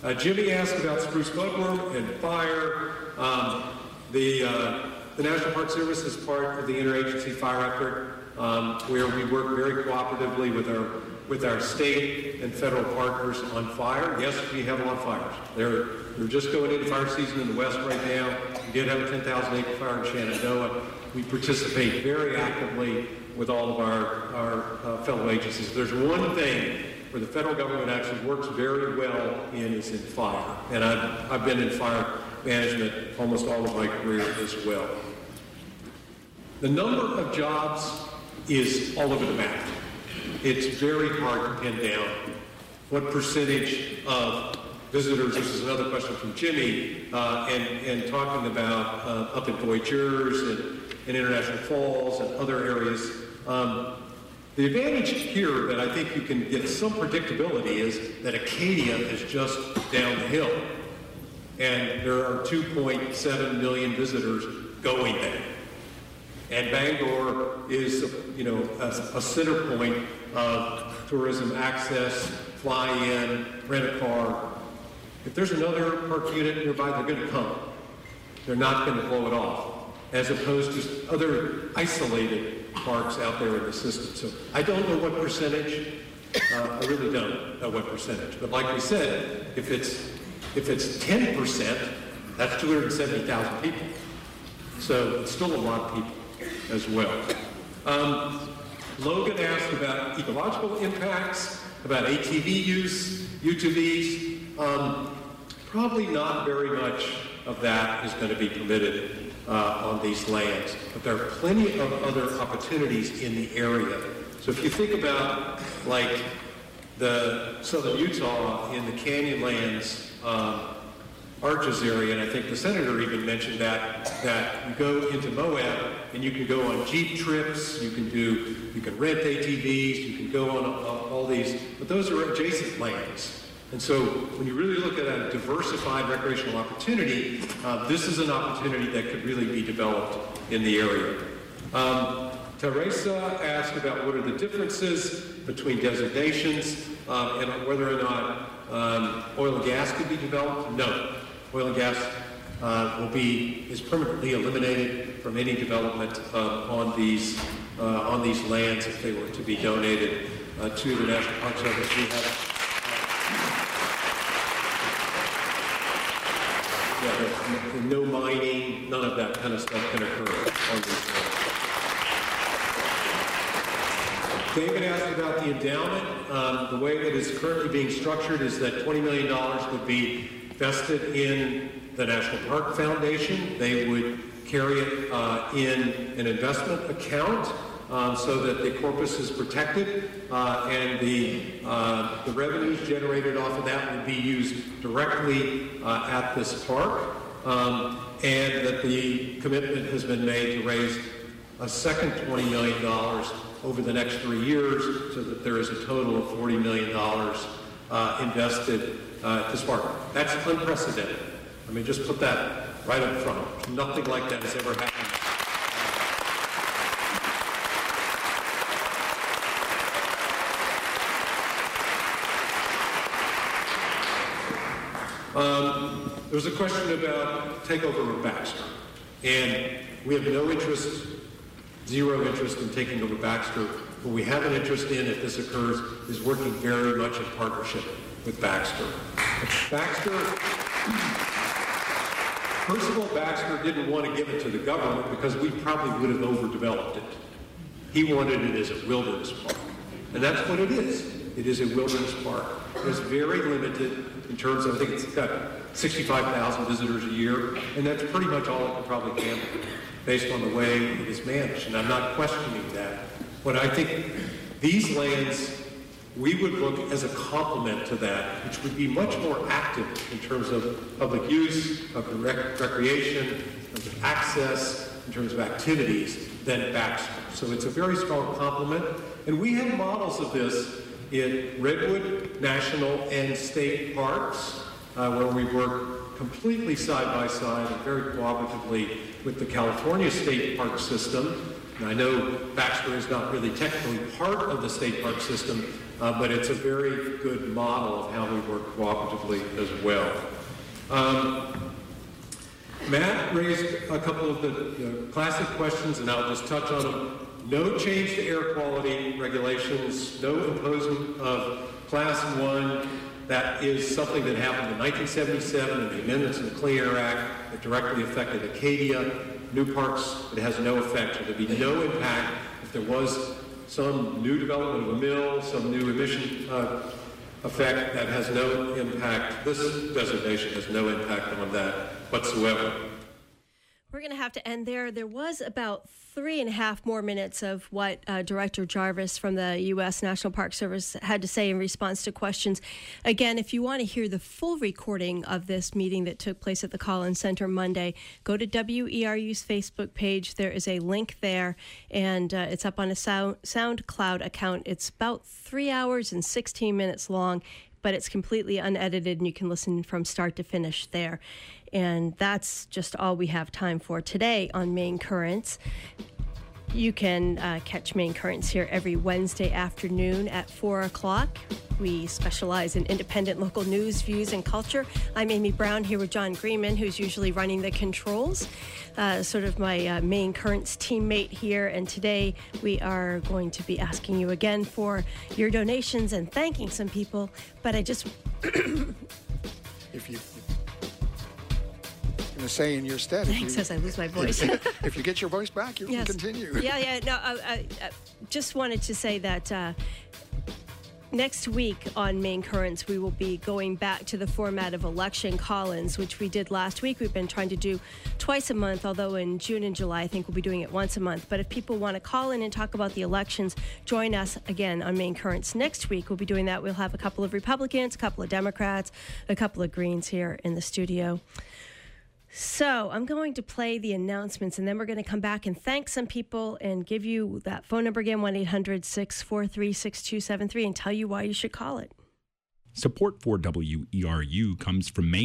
Uh, Jimmy asked about spruce budworm and fire. Um, the, uh, the National Park Service is part of the interagency fire effort, um, where we work very cooperatively with our with our state and federal partners on fire. Yes, we have a lot of fires. They're, they're just going into fire season in the west right now. We did have a 10,000 acre fire in Shenandoah. We participate very actively with all of our, our uh, fellow agencies. There's one thing where the federal government actually works very well in is in fire. And I've, I've been in fire management almost all of my career as well. The number of jobs is all over the map. It's very hard to pin down what percentage of visitors, this is another question from Jimmy, uh, and, and talking about uh, up in Voyageurs and, and International Falls and other areas. Um, The advantage here that I think you can get some predictability is that Acadia is just down the hill. And there are 2.7 million visitors going there. And Bangor is, you know, a, a center point of tourism access, fly in, rent a car. If there's another park unit nearby, they're going to come. They're not going to blow it off, as opposed to other isolated parks out there in the system. So I don't know what percentage. Uh, I really don't know what percentage. But like we said, if it's if it's 10 percent, that's 270,000 people. So it's still a lot of people as well. Um, Logan asked about ecological impacts, about ATV use, UTVs. Um, probably not very much of that is going to be permitted uh, on these lands, but there are plenty of other opportunities in the area. So if you think about like the southern Utah in the Canyonlands um, Arches area, and I think the senator even mentioned that, that you go into Moab and you can go on Jeep trips, you can do, you can rent ATVs, you can go on uh, all these, but those are adjacent lands. And so when you really look at a diversified recreational opportunity, uh, this is an opportunity that could really be developed in the area. Um, Teresa asked about what are the differences between designations um, and whether or not um, oil and gas could be developed. No, oil and gas uh, will be is permanently eliminated from any development uh, on these uh, on these lands if they were to be donated uh, to the National Park Service. We have. Yeah, no mining, none of that kind of stuff can occur on these lands. David asked about the endowment. Um, the way that it's currently being structured is that $20 million would be vested in the National Park Foundation. They would carry it uh, in an investment account um, so that the corpus is protected uh, and the, uh, the revenues generated off of that would be used directly uh, at this park. Um, and that the commitment has been made to raise a second $20 million over the next three years so that there is a total of $40 million uh, invested uh, at this park. That's unprecedented. I mean, just put that right up front. Nothing like that has ever happened. Um, there was a question about takeover of Baxter. And we have no interest, zero interest in taking over Baxter. What we have an interest in, if this occurs, is working very much in partnership with Baxter. Baxter, all, Baxter didn't want to give it to the government because we probably would have overdeveloped it. He wanted it as a wilderness park. And that's what it is. It is a wilderness park. It's very limited in terms of, I think it's got 65,000 visitors a year, and that's pretty much all it can probably handle based on the way it is managed. And I'm not questioning that. But I think these lands, we would look as a complement to that, which would be much more active in terms of public use, of rec- recreation, of access, in terms of activities than Baxter. So it's a very strong complement. And we have models of this in Redwood National and State Parks, uh, where we work completely side by side and very cooperatively with the California State Park System. And I know Baxter is not really technically part of the state park system, uh, but it's a very good model of how we work cooperatively as well. Um, Matt raised a couple of the, the classic questions, and I'll just touch on them. No change to air quality regulations, no imposition of class one. That is something that happened in 1977 in the amendments to the Clean Air Act that directly affected Acadia. New parks, it has no effect. There would be no impact if there was some new development of a mill, some new emission uh, effect that has no impact. This designation has no impact on that whatsoever. We're going to have to end there. There was about three and a half more minutes of what uh, Director Jarvis from the U.S. National Park Service had to say in response to questions. Again, if you want to hear the full recording of this meeting that took place at the Collins Center Monday, go to WERU's Facebook page. There is a link there, and uh, it's up on a sound, SoundCloud account. It's about three hours and 16 minutes long but it's completely unedited and you can listen from start to finish there. And that's just all we have time for today on Maine Currents. You can uh, catch Maine Currents here every Wednesday afternoon at 4 o'clock. We specialize in independent local news, views, and culture. I'm Amy Brown here with John Greenman, who's usually running the controls, uh, sort of my uh, Maine Currents teammate here. And today we are going to be asking you again for your donations and thanking some people. But I just. if you going to say in your stead. Thanks, you, as I lose my [LAUGHS] voice. if you get your voice back, you yes. can continue. Yeah, yeah. No, I, I, I just wanted to say that. Uh, Next week on Maine Currents, we will be going back to the format of election call-ins, which we did last week. We've been trying to do twice a month, although in June and July, I think we'll be doing it once a month. But if people want to call in and talk about the elections, join us again on Maine Currents next week. We'll be doing that. We'll have a couple of Republicans, a couple of Democrats, a couple of Greens here in the studio. So I'm going to play the announcements and then we're going to come back and thank some people and give you that phone number again 1 800 643 6273 and tell you why you should call it. Support for WERU comes from Maine.